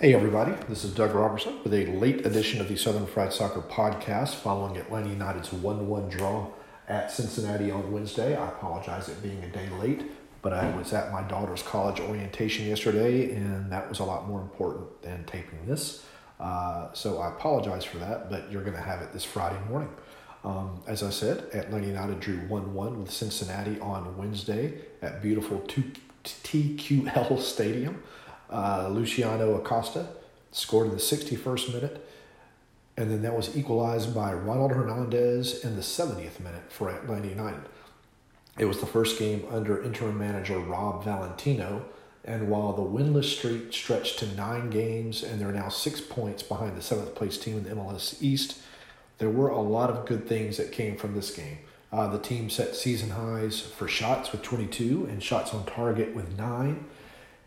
Hey, everybody. This is Doug Robertson with a late edition of the Southern Fried Soccer podcast following Atlanta United's 1 1 draw at Cincinnati on Wednesday. I apologize it being a day late, but I was at my daughter's college orientation yesterday, and that was a lot more important than taping this. Uh, so I apologize for that, but you're going to have it this Friday morning. Um, as I said, Atlanta United drew 1 1 with Cincinnati on Wednesday at beautiful TQL Stadium. Uh, Luciano Acosta scored in the 61st minute, and then that was equalized by Ronald Hernandez in the 70th minute for Atlanta United. It was the first game under interim manager Rob Valentino, and while the winless streak stretched to nine games and they're now six points behind the seventh place team in the MLS East, there were a lot of good things that came from this game. Uh, the team set season highs for shots with 22 and shots on target with nine.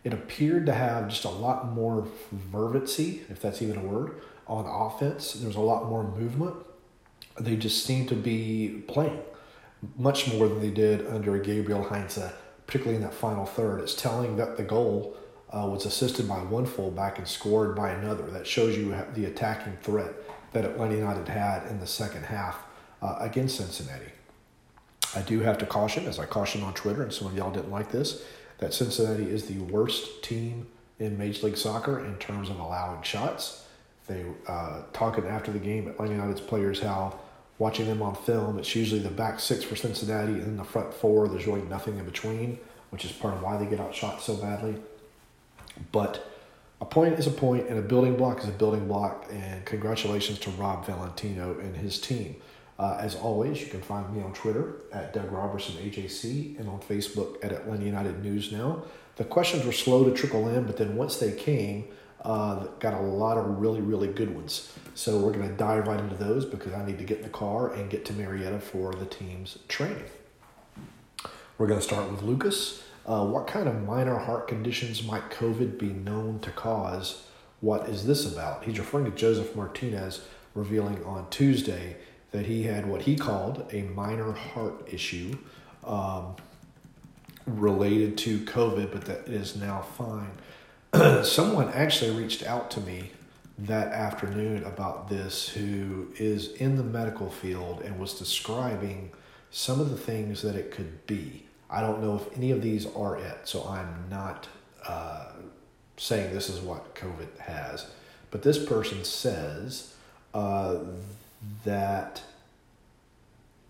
It appeared to have just a lot more fervency, if that's even a word, on offense. There was a lot more movement. They just seemed to be playing much more than they did under Gabriel Heinze, particularly in that final third. It's telling that the goal uh, was assisted by one fullback and scored by another. That shows you the attacking threat that Atlanta United had in the second half uh, against Cincinnati. I do have to caution, as I cautioned on Twitter, and some of y'all didn't like this, that Cincinnati is the worst team in Major League Soccer in terms of allowing shots. They uh, talking after the game, Atlanta United's players how watching them on film, it's usually the back six for Cincinnati and then the front four. There's really nothing in between, which is part of why they get outshot so badly. But a point is a point, and a building block is a building block. And congratulations to Rob Valentino and his team. Uh, as always, you can find me on Twitter at Doug Robertson AJC and on Facebook at Atlanta United News Now. The questions were slow to trickle in, but then once they came, uh, got a lot of really, really good ones. So we're going to dive right into those because I need to get in the car and get to Marietta for the team's training. We're going to start with Lucas. Uh, what kind of minor heart conditions might COVID be known to cause? What is this about? He's referring to Josef Martinez revealing on Tuesday that he had what he called a minor heart issue um, related to COVID, but that is now fine. Someone actually reached out to me that afternoon about this who is in the medical field and was describing some of the things that it could be. I don't know if any of these are it, so I'm not uh, saying this is what COVID has. But this person says uh, that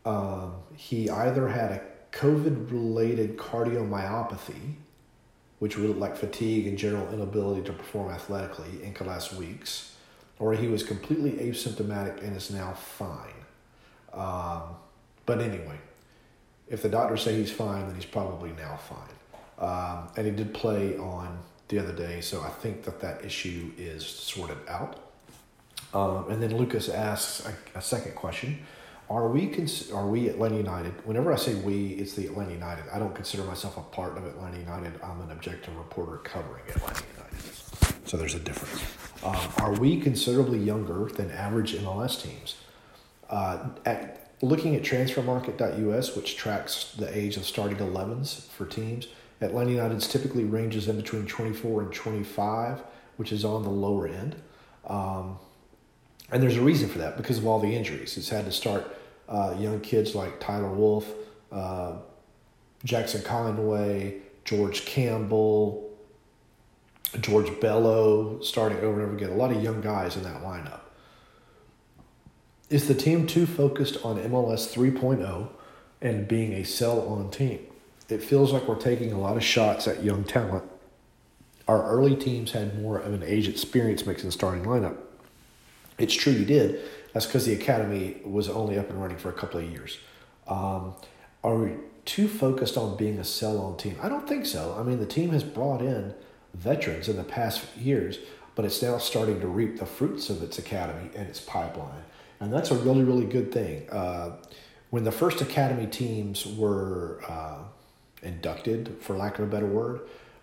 um, he either had a COVID related cardiomyopathy, which would look like fatigue and general inability to perform athletically in the last weeks, or he was completely asymptomatic and is now fine. Um, but anyway, if the doctors say he's fine, then he's probably now fine. Um, and he did play on the other day, so I think that that issue is sorted out. Um, and then Lucas asks a, a second question are we cons- are we Atlanta United? Whenever I say we, it's the Atlanta United. I don't consider myself a part of Atlanta United. I'm an objective reporter covering Atlanta United. So there's a difference. Um, are we considerably younger than average MLS teams? Uh, at, looking at transfermarkt.us, which tracks the age of starting 11s for teams, Atlanta United's typically ranges in between 24 and 25, which is on the lower end. Um, and there's a reason for that because of all the injuries. It's had to start uh, young kids like Tyler Wolff, uh, Jackson Conway, George Campbell, George Bello starting over and over again. A lot of young guys in that lineup. Is the team too focused on MLS 3.0 and being a sell on team? It feels like we're taking a lot of shots at young talent. Our early teams had more of an age experience mix in starting lineup. It's true you did. That's because the academy was only up and running for a couple of years. Um, are we too focused on being a sell on team? I don't think so. I mean, the team has brought in veterans in the past years, but it's now starting to reap the fruits of its academy and its pipeline. And that's a really, really good thing. Uh, when the first academy teams were uh, inducted, for lack of a better word,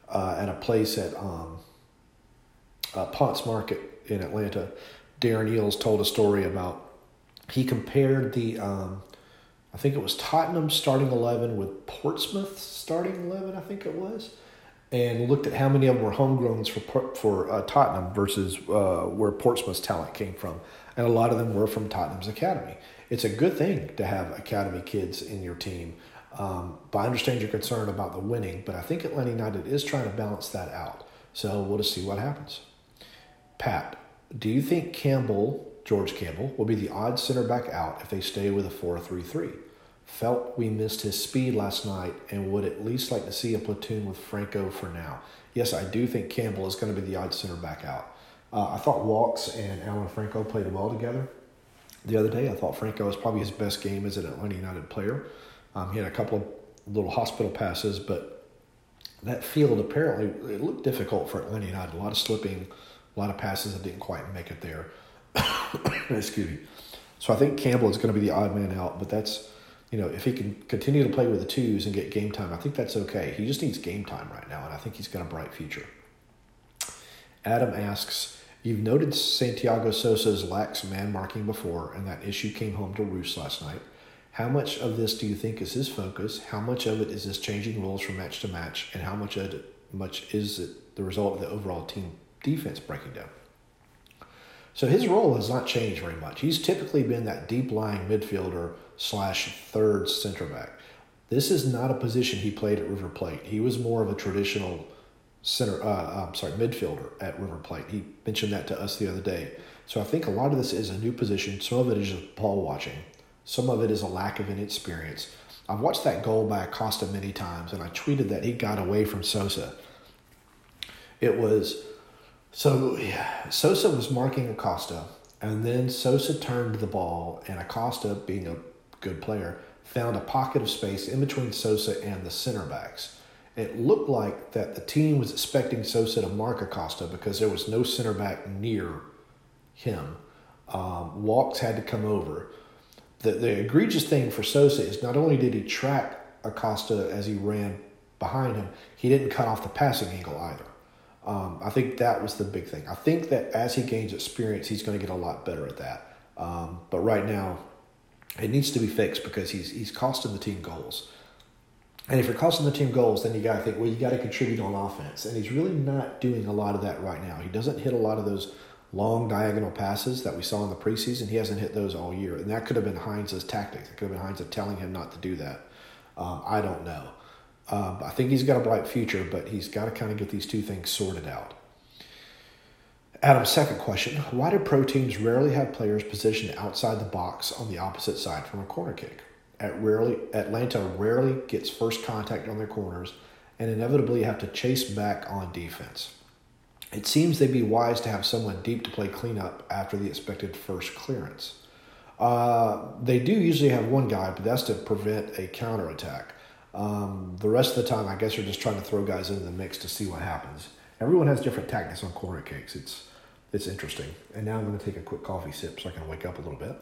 uh, at a place at um, uh, Ponce Market in Atlanta, Darren Eales told a story about he compared the um, I think it was Tottenham starting 11 with Portsmouth starting 11, I think it was, and looked at how many of them were homegrowns for, for uh, Tottenham versus uh, where Portsmouth's talent came from. And a lot of them were from Tottenham's academy. It's a good thing to have academy kids in your team. Um, but I understand your concern about the winning, but I think Atlanta United is trying to balance that out. So we'll just see what happens. Pat, do you think Campbell George Campbell will be the odd center back out if they stay with a 4 3 3. Felt we missed his speed last night and would at least like to see a platoon with Franco for now. Yes, I do think Campbell is going to be the odd center back out. Uh, I thought Walkes and Alan Franco played well together the other day. I thought Franco was probably his best game as an Atlanta United player. Um, he had a couple of little hospital passes, but that field apparently it looked difficult for Atlanta United. A lot of slipping, a lot of passes that didn't quite make it there. Excuse me. So I think Campbell is going to be the odd man out, but that's, you know, if he can continue to play with the twos and get game time, I think that's okay. He just needs game time right now, and I think he's got a bright future. Adam asks, You've noted Santiago Sosa's lax man marking before, and that issue came home to roost last night. How much of this do you think is his focus? How much of it is this changing rules from match to match? And how much of it, much is it the result of the overall team defense breaking down? So his role has not changed very much. He's typically been that deep lying midfielder slash third center back. This is not a position he played at River Plate. He was more of a traditional center, uh, I'm sorry, midfielder at River Plate. He mentioned that to us the other day. So I think a lot of this is a new position. Some of it is just watching. Some of it is a lack of inexperience. I've watched that goal by Acosta many times, and I tweeted that he got away from Sosa. It was so yeah, Sosa was marking Acosta, and then Sosa turned the ball, and Acosta, being a good player, found a pocket of space in between Sosa and the center backs. It looked like that the team was expecting Sosa to mark Acosta because there was no center back near him. Um, Walkes had to come over. The, the egregious thing for Sosa is not only did he track Acosta as he ran behind him, he didn't cut off the passing angle either. Um, I think that was the big thing. I think that as he gains experience, he's going to get a lot better at that. Um, but right now, it needs to be fixed because he's he's costing the team goals. And if you're costing the team goals, then you got to think, well, you got to contribute on offense. And he's really not doing a lot of that right now. He doesn't hit a lot of those long diagonal passes that we saw in the preseason. He hasn't hit those all year. And that could have been Heinze's tactics. It could have been Heinz telling him not to do that. Um, I don't know. Um, I think he's got a bright future, but he's got to kind of get these two things sorted out. Adam's second question Why do pro teams rarely have players positioned outside the box on the opposite side from a corner kick? At rarely, Atlanta rarely gets first contact on their corners and inevitably have to chase back on defense. It seems they'd be wise to have someone deep to play cleanup after the expected first clearance. Uh, they do usually have one guy, but that's to prevent a counterattack. Um, the rest of the time, I guess you're just trying to throw guys into the mix to see what happens. Everyone has different tactics on corner kicks. It's it's interesting. And now I'm going to take a quick coffee sip so I can wake up a little bit.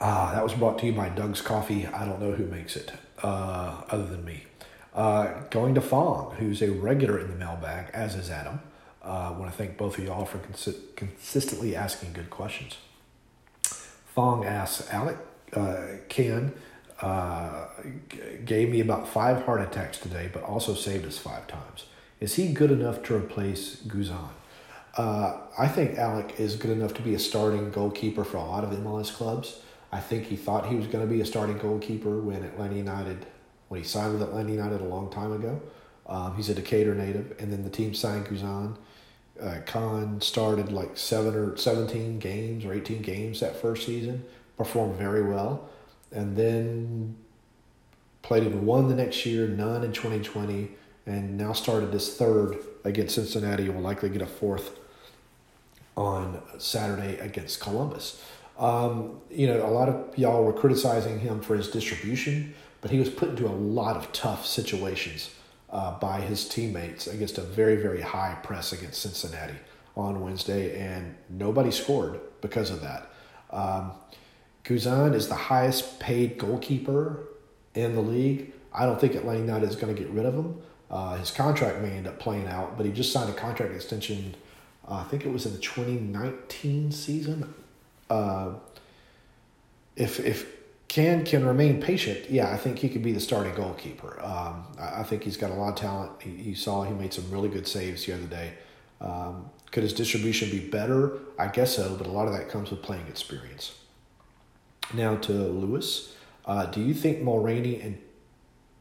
Ah, that was brought to you by Doug's Coffee. I don't know who makes it, uh, other than me. Uh, going to Fong, who's a regular in the mailbag, as is Adam. Uh, I want to thank both of y'all for consi- consistently asking good questions. Fong asks, Alec, uh, Kann uh, gave me about five heart attacks today, but also saved us five times. Is he good enough to replace Guzan? Uh, I think Alec is good enough to be a starting goalkeeper for a lot of MLS clubs. I I think he thought he was going to be a starting goalkeeper when Atlanta United, when he signed with Atlanta United a long time ago. Um, he's a Decatur native, and then the team signed Guzan. Uh, Kann started like seven or seventeen games or eighteen games that first season, performed very well, and then played in one the next year, none in twenty twenty, and now started this third against Cincinnati. Will likely get a fourth on Saturday against Columbus. Um, you know, a lot of y'all were criticizing him for his distribution, but he was put into a lot of tough situations uh, by his teammates against a very, very high press against Cincinnati on Wednesday, and nobody scored because of that. Um, Guzan is the highest paid goalkeeper in the league. I don't think Atlanta United is going to get rid of him. Uh, his contract may end up playing out, but he just signed a contract extension. Uh, I think it was in the 2019 season. Uh, if if Kann can remain patient, yeah, I think he could be the starting goalkeeper. Um, I, I, think he's got a lot of talent. He, saw he made some really good saves the other day. Um, could his distribution be better? I guess so, but a lot of that comes with playing experience. Now to Lewis, uh, do you think Mulraney and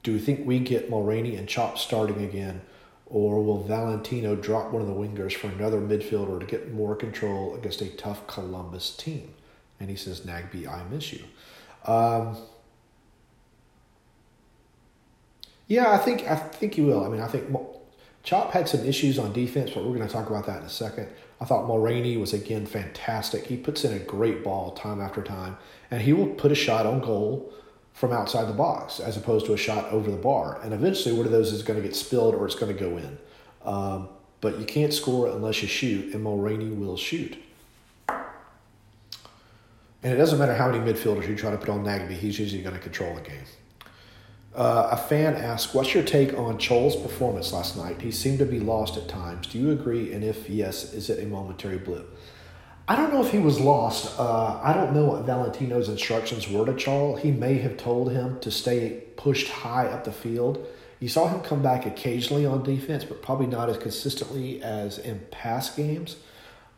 do you think we get Mulraney and Chol starting again, or will Valentino drop one of the wingers for another midfielder to get more control against a tough Columbus team? And he says, Nagbe, I miss you. Um, yeah, I think I think he will. I mean, I think Chol had some issues on defense, but we're going to talk about that in a second. I thought Mulraney was again fantastic. He puts in a great ball time after time, and he will put a shot on goal from outside the box as opposed to a shot over the bar. And eventually, one of those is going to get spilled or it's going to go in. Um, but you can't score unless you shoot, and Mulraney will shoot. And it doesn't matter how many midfielders you try to put on Nagbe, he's usually going to control the game. Uh, a fan asked, What's your take on Chol's performance last night? He seemed to be lost at times. Do you agree? And if yes, is it a momentary blip? I don't know if he was lost. Uh, I don't know what Valentino's instructions were to Chol. He may have told him to stay pushed high up the field. You saw him come back occasionally on defense, but probably not as consistently as in past games.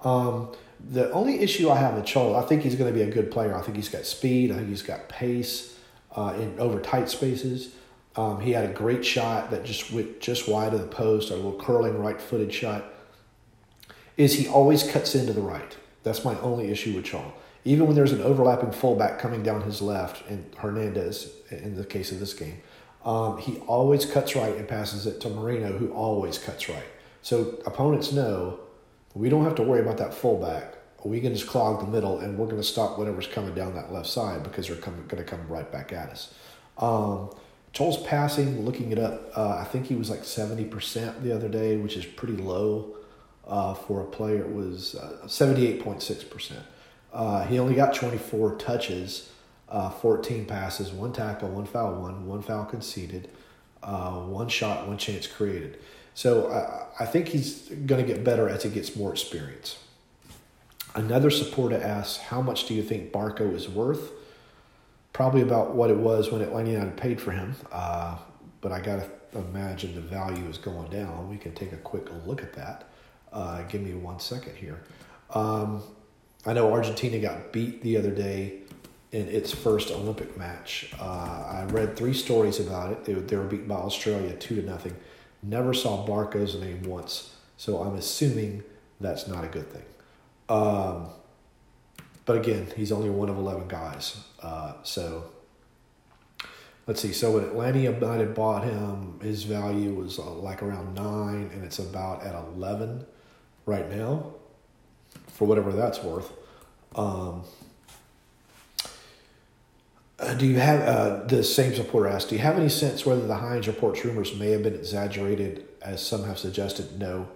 Um, the only issue I have with Chol, I think he's going to be a good player. I think he's got speed. I think he's got pace uh, in over tight spaces. Um, he had a great shot that just went just wide of the post, a little curling right-footed shot. Is he always cuts into the right? That's my only issue with Chol. Even when there's an overlapping fullback coming down his left, and Hernandez in the case of this game, um, he always cuts right and passes it to Moreno, who always cuts right. So opponents know we don't have to worry about that fullback. We can just clog the middle, and we're going to stop whatever's coming down that left side because they're coming, going to come right back at us. Um, passing, looking it up, uh, I think he was like 70% the other day, which is pretty low uh, for a player. It was uh, 78.6%. Uh, he only got 24 touches, uh, 14 passes, one tackle, one foul, one, one foul conceded, uh, one shot, one chance created. So I, I think he's going to get better as he gets more experience. Another supporter asks, How much do you think Barco is worth? Probably about what it was when Atlanta United paid for him. Uh, but I got to imagine the value is going down. We can take a quick look at that. Uh, give me one second here. Um, I know Argentina got beat the other day in its first Olympic match. Uh, I read three stories about it. They, they were beaten by Australia two to nothing. Never saw Barco's name once, so I'm assuming that's not a good thing. Um, but again, he's only one of 11 guys. Uh, so let's see. So when Atlanta United bought him, his value was uh, like around nine, and it's about at 11 right now, for whatever that's worth. Um, uh, do you have uh, the same supporter asked? Do you have any sense whether the Heinze reports rumors may have been exaggerated, as some have suggested? No,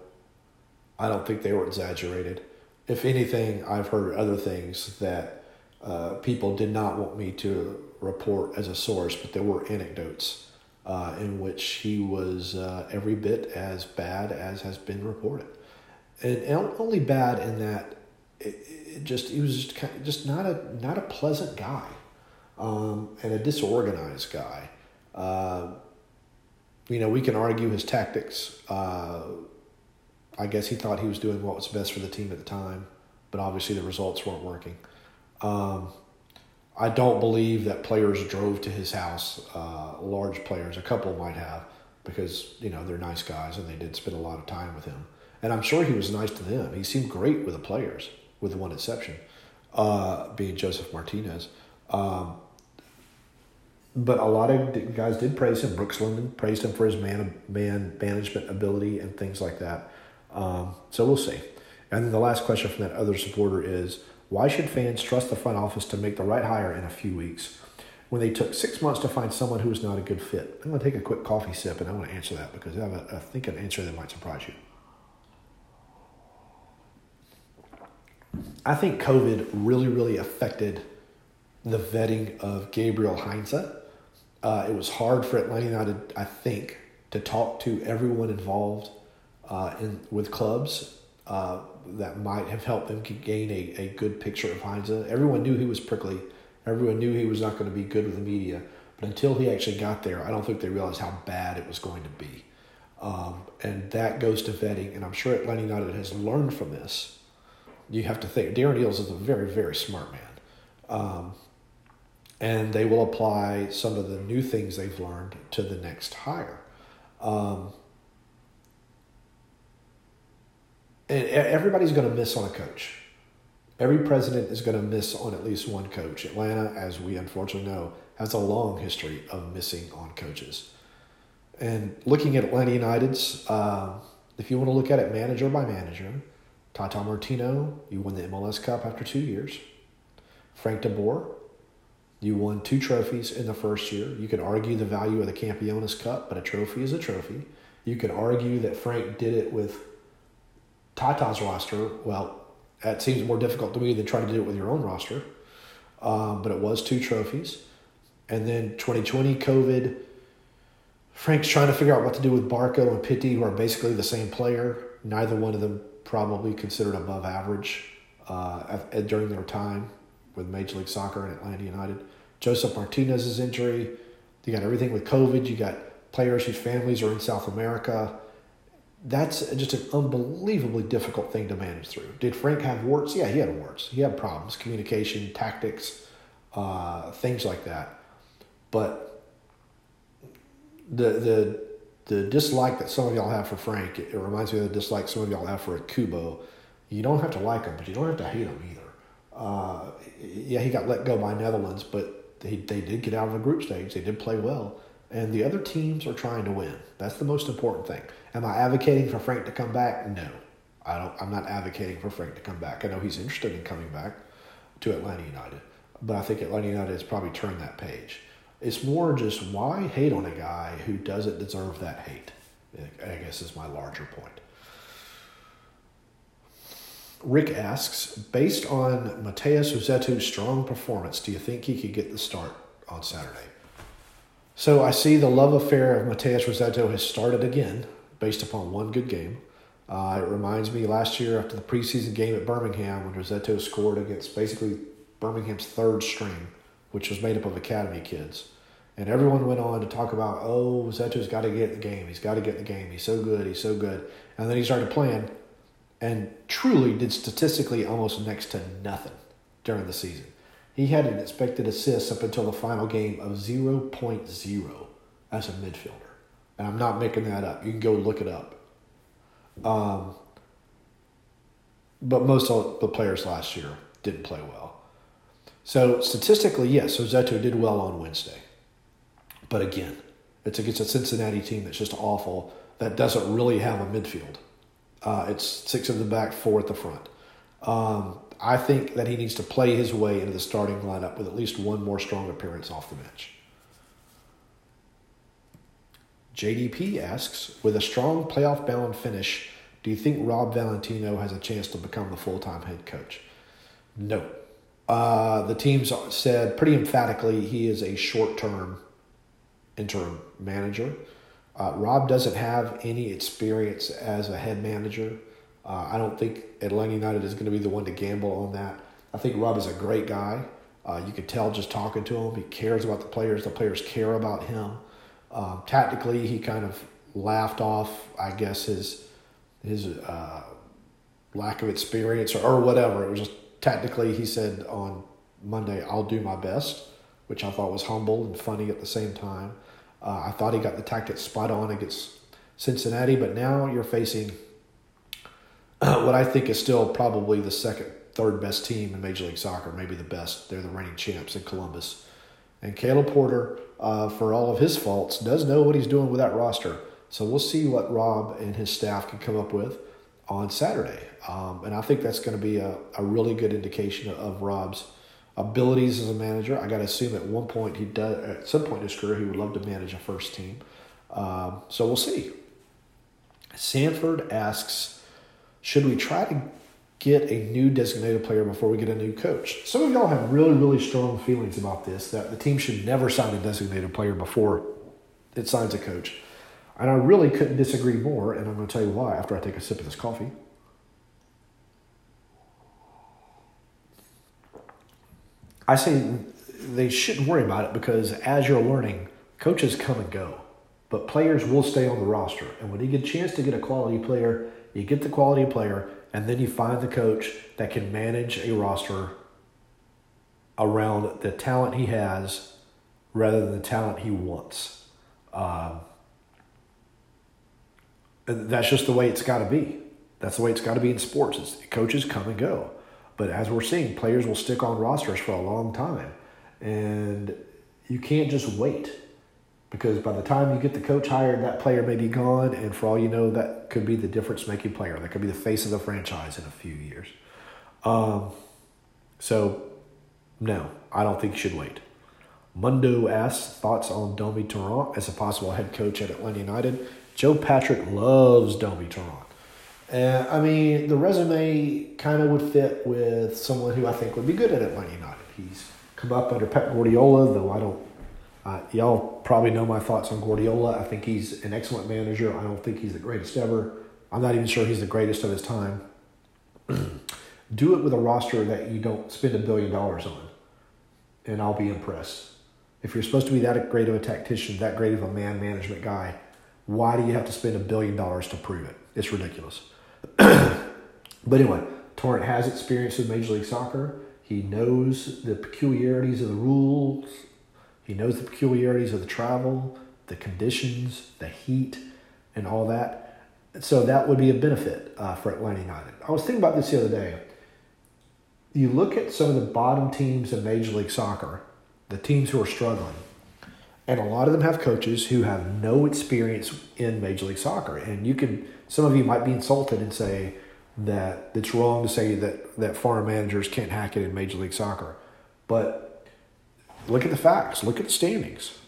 I don't think they were exaggerated. If anything, I've heard other things that uh, people did not want me to report as a source, but there were anecdotes uh, in which he was uh, every bit as bad as has been reported, and, and only bad in that it, it just he was just kind of, just not a not a pleasant guy um, and a disorganized guy. Uh, you know, we can argue his tactics. I guess he thought he was doing what was best for the team at the time, but obviously the results weren't working. Um, I don't believe that players drove to his house, uh, large players. A couple might have because, you know, they're nice guys and they did spend a lot of time with him. And I'm sure he was nice to them. He seemed great with the players, with one exception, uh, being Josef Martinez. Um, but a lot of guys did praise him. Brooks Lennon praised him for his man man management ability and things like that. Um, so we'll see. And then the last question from that other supporter is why should fans trust the front office to make the right hire in a few weeks when they took six months to find someone who is not a good fit? I'm going to take a quick coffee sip and I want to answer that because I, have a, I think an answer that might surprise you. I think COVID really, really affected the vetting of Gabriel Heinze. Uh, it was hard for Atlanta United, I think, to talk to everyone involved uh, in with clubs uh, that might have helped them gain a, a good picture of Heinze. Everyone knew he was prickly. Everyone knew he was not going to be good with the media. But until he actually got there, I don't think they realized how bad it was going to be. Um, and that goes to vetting. And I'm sure Atlanta United has learned from this. You have to think Darren Eales is a very, very smart man. Um, and they will apply some of the new things they've learned to the next hire. Um, and everybody's going to miss on a coach. Every president is going to miss on at least one coach. Atlanta, as we unfortunately know, has a long history of missing on coaches. And looking at Atlanta United's, uh, if you want to look at it manager by manager, Tata Martino, you won the MLS Cup after two years. Frank DeBoer, you won two trophies in the first year. You could argue the value of the Campeones Cup, but a trophy is a trophy. You could argue that Frank did it with Tata's roster, well, that seems more difficult to me than trying to do it with your own roster. Um, but it was two trophies. And then 2020, COVID. Frank's trying to figure out what to do with Barco and Pity, who are basically the same player. Neither one of them probably considered above average uh, at, during their time with Major League Soccer and Atlanta United. Josef Martinez's injury. You got everything with COVID. You got players whose families are in South America that's just an unbelievably difficult thing to manage through. Did Frank have warts? Yeah, he had warts. He had problems, communication, tactics, uh, things like that. But the the the dislike that some of y'all have for Frank, it, it reminds me of the dislike some of y'all have for Kubo. You don't have to like him, but you don't have to hate him either. Uh, yeah, he got let go by Netherlands, but they, they did get out of the group stage. They did play well and the other teams are trying to win. That's the most important thing. Am I advocating for Frank to come back? No, I don't. I'm not advocating for Frank to come back. I know he's interested in coming back to Atlanta United, but I think Atlanta United has probably turned that page. It's more just why hate on a guy who doesn't deserve that hate. I guess is my larger point. Rick asks, based on Matheus Rossetto's strong performance, do you think he could get the start on Saturday? So I see the love affair of Matheus Rossetto has started again based upon one good game. Uh, it reminds me last year after the preseason game at Birmingham when Rossetto scored against basically Birmingham's third string, which was made up of academy kids. And everyone went on to talk about, oh, Rossetto's got to get the game. He's got to get the game. He's so good. He's so good. And then he started playing and truly did statistically almost next to nothing during the season. He had an expected assist up until the final game of 0.0 as a midfielder. And I'm not making that up. You can go look it up. Um, but most of the players last year didn't play well. So statistically, yes, Rossetto did well on Wednesday. But again, it's against a Cincinnati team that's just awful that doesn't really have a midfield. Uh, it's six in the back, four at the front. Um, I think that he needs to play his way into the starting lineup with at least one more strong appearance off the bench. JDP asks, with a strong playoff bound finish, do you think Rob Valentino has a chance to become the full time head coach? No. Uh, the teams said pretty emphatically he is a short term interim manager. Uh, Rob doesn't have any experience as a head manager. Uh, I don't think Atlanta United is going to be the one to gamble on that. I think Rob is a great guy. Uh, you can tell just talking to him. He cares about the players. The players care about him. Um, tactically, he kind of laughed off, I guess, his his uh, lack of experience or, or whatever. It was just tactically, he said on Monday, I'll do my best, which I thought was humble and funny at the same time. Uh, I thought he got the tactics spot on against Cincinnati, but now you're facing what I think is still probably the second, third best team in Major League Soccer, maybe the best. They're the reigning champs in Columbus. And Caleb Porter, uh, for all of his faults, does know what he's doing with that roster. So we'll see what Rob and his staff can come up with on Saturday. Um, and I think that's going to be a, a really good indication of Rob's abilities as a manager. I got to assume at one point he does, at some point in his career, he would love to manage a first team. Um, so we'll see. Sanford asks, should we try to get a new designated player before we get a new coach? Some of y'all have really, really strong feelings about this, that the team should never sign a designated player before it signs a coach. And I really couldn't disagree more, and I'm going to tell you why after I take a sip of this coffee. I say they shouldn't worry about it because as you're learning, coaches come and go, but players will stay on the roster. And when you get a chance to get a quality player, you get the quality player, and then you find the coach that can manage a roster around the talent he has rather than the talent he wants. Um, that's just the way it's got to be. That's the way it's got to be in sports. It's, coaches come and go. But as we're seeing, players will stick on rosters for a long time. And you can't just wait because by the time you get the coach hired, that player may be gone. And for all you know, that could be the difference making player. That could be the face of the franchise in a few years. Um, so, no, I don't think you should wait. Mundo asks thoughts on Domi Torrent as a possible head coach at Atlanta United. Joe Patrick loves Domi Torrent. And I mean, the resume kind of would fit with someone who I think would be good at Atlanta United. He's come up under Pep Guardiola, though I don't. Uh, y'all probably know my thoughts on Guardiola. I think he's an excellent manager. I don't think he's the greatest ever. I'm not even sure he's the greatest of his time. Do it with a roster that you don't spend a billion dollars on, and I'll be impressed. If you're supposed to be that great of a tactician, that great of a man management guy, why do you have to spend a billion dollars to prove it? It's ridiculous. but anyway, Torrent has experience with Major League Soccer. He knows the peculiarities of the rules. He knows the peculiarities of the travel, the conditions, the heat, and all that. So that would be a benefit uh, for Atlanta United. I was thinking about this the other day. You look at some of the bottom teams in Major League Soccer, the teams who are struggling, and a lot of them have coaches who have no experience in Major League Soccer. And you can, some of you might be insulted and say that it's wrong to say that, that foreign managers can't hack it in Major League Soccer. But look at the facts, look at the standings,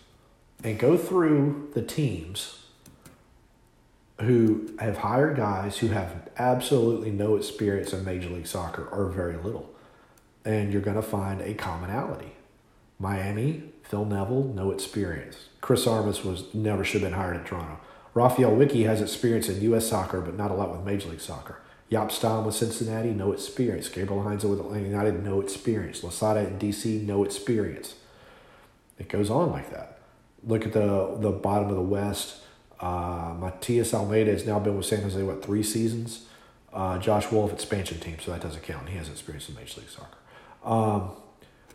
and go through the teams who have hired guys who have absolutely no experience in Major League Soccer or very little. And you're going to find a commonality. Miami, Phil Neville, no experience. Chris Armas was never should have been hired at Toronto. Raphael Wicky has experience in U.S. soccer, but not a lot with Major League Soccer. Jaap Stam with Cincinnati, no experience. Gabriel Heinze with Atlanta United, no experience. Losada in D.C., no experience. It goes on like that. Look at the the bottom of the West. Uh, Matias Almeyda has now been with San Jose, what, three seasons? Uh, Josh Wolff expansion team, so that doesn't count. He has experience in Major League Soccer. Um,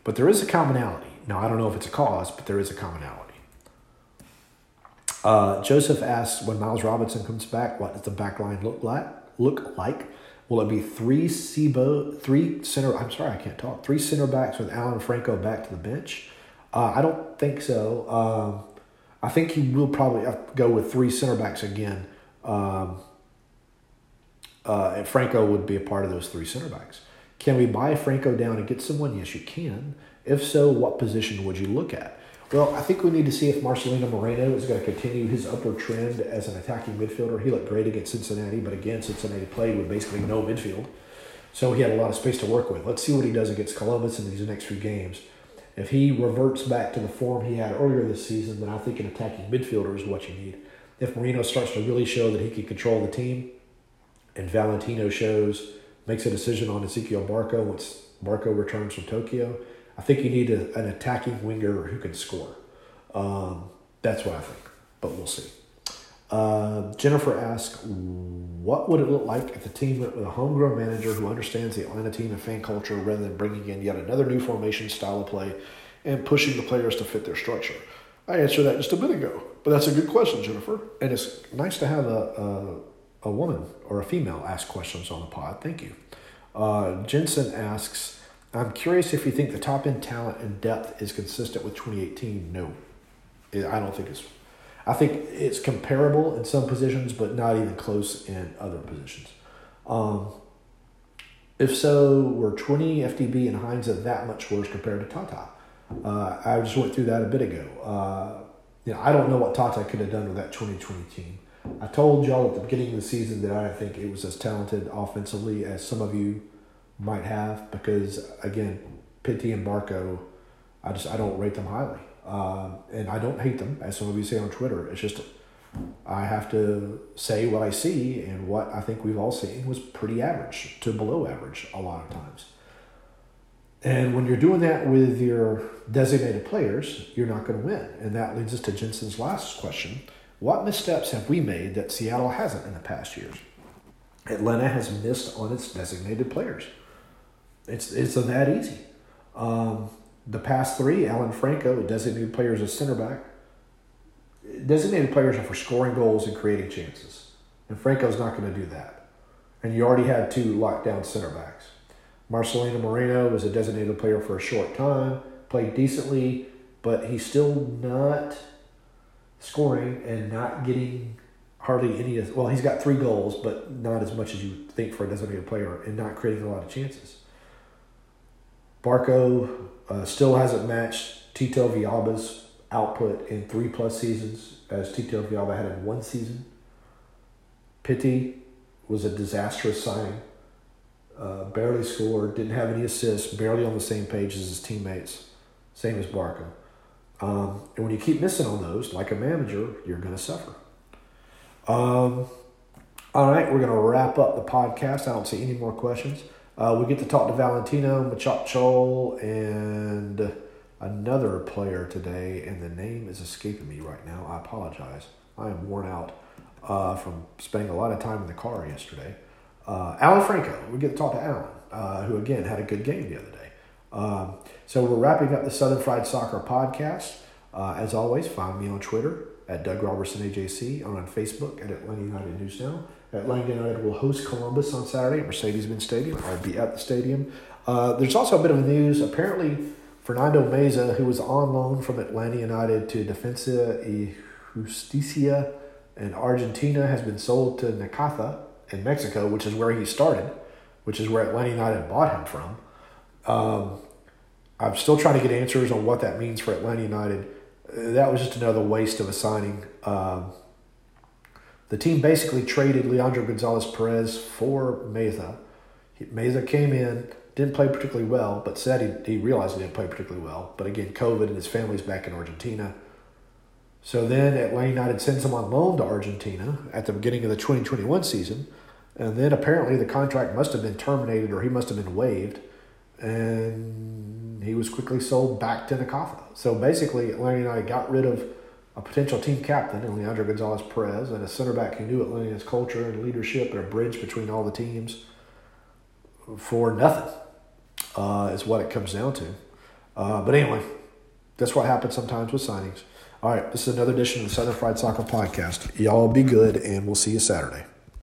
but there is a commonality. Now, I don't know if it's a cause, but there is a commonality. Uh, Joseph asks, when Miles Robinson comes back, what does the back line look like? Look like? Will it be three Sibo, three center? I'm sorry, I can't talk. Three center backs with Alan Franco back to the bench? Uh, I don't think so. Um, I think he will probably go with three center backs again. Um, uh, and Franco would be a part of those three center backs. Can we buy Franco down and get someone? Yes, you can. If so, what position would you look at? Well, I think we need to see if Marcelino Moreno is going to continue his upward trend as an attacking midfielder. He looked great against Cincinnati, but again, Cincinnati played with basically no midfield. So he had a lot of space to work with. Let's see what he does against Columbus in these next few games. If he reverts back to the form he had earlier this season, then I think an attacking midfielder is what you need. If Moreno starts to really show that he can control the team, and Valentino shows, makes a decision on Ezequiel Barco once Barco returns from Tokyo, I think you need a, an attacking winger who can score. Um, that's what I think, but we'll see. Uh, Jennifer asks, what would it look like if the team went with a homegrown manager who understands the Atlanta team and fan culture rather than bringing in yet another new formation style of play and pushing the players to fit their structure? I answered that just a bit ago, but that's a good question, Jennifer. And it's nice to have a, a, a woman or a female ask questions on the pod. Thank you. Uh, Jensen asks, I'm curious if you think the top end talent and depth is consistent with 2018. No, I don't think it's I think it's comparable in some positions, but not even close in other positions. Um, if so, were 20 FDB and Heinze that much worse compared to Tata? Uh, I just went through that a bit ago. Uh, you know, I don't know what Tata could have done with that 2020 team. I told y'all at the beginning of the season that I didn't think it was as talented offensively as some of you might have because, again, Pity and Barco, I just I don't rate them highly. Um, and I don't hate them, as some of you say on Twitter. It's just I have to say what I see, and what I think we've all seen was pretty average to below average a lot of times. And when you're doing that with your designated players, you're not going to win. And that leads us to Jensen's last question. What missteps have we made that Seattle hasn't in the past years? Atlanta has missed on its designated players. It's, it's that easy. Um, the past three, Alan Franco, designated players as center back. Designated players are for scoring goals and creating chances. And Franco's not going to do that. And you already had two lockdown center backs. Marcelino Moreno was a designated player for a short time, played decently, but he's still not scoring and not getting hardly any. Well, he's got three goals, but not as much as you think for a designated player, and not creating a lot of chances. Barco uh, still hasn't matched Tito Villalba's output in three plus seasons, as Tito Villalba had in one season. Pity was a disastrous signing. Uh, barely scored, didn't have any assists, barely on the same page as his teammates, same as Barco. Um, and when you keep missing on those, like a manager, you're going to suffer. Um, all right, we're going to wrap up the podcast. I don't see any more questions. Uh, we get to talk to Valentino Machop Chol and another player today, and the name is escaping me right now. I apologize. I am worn out uh, from spending a lot of time in the car yesterday. Uh, Alan Franco, we get to talk to Alan, uh, who again had a good game the other day. Um, so we're wrapping up the Southern Fried Soccer podcast. Uh, as always, find me on Twitter at Doug Robertson AJC, on Facebook at Atlanta United News Now. Atlanta United will host Columbus on Saturday at Mercedes-Benz Stadium. I'll be at the stadium. Uh, there's also a bit of news. Apparently, Fernando Meza, who was on loan from Atlanta United to Defensa y Justicia in Argentina, has been sold to Necaxa in Mexico, which is where he started, which is where Atlanta United bought him from. Um, I'm still trying to get answers on what that means for Atlanta United. Uh, that was just another waste of a signing. Um, the team basically traded Leandro Gonzalez Pirez for Meza. Meza came in, didn't play particularly well, but said he, he realized he didn't play particularly well. But again, COVID and his family's back in Argentina. So then Atlanta United sends him on loan to Argentina at the beginning of the 2021 season. And then apparently the contract must have been terminated or he must have been waived. And he was quickly sold back to Necaxa. So basically, Atlanta United got rid of a potential team captain in Leandro Gonzalez Pirez and a center back who knew Atlanta's culture and leadership and a bridge between all the teams for nothing, uh, is what it comes down to. Uh, but anyway, that's what happens sometimes with signings. All right, this is another edition of the Southern Fried Soccer Podcast. Y'all be good, and we'll see you Saturday.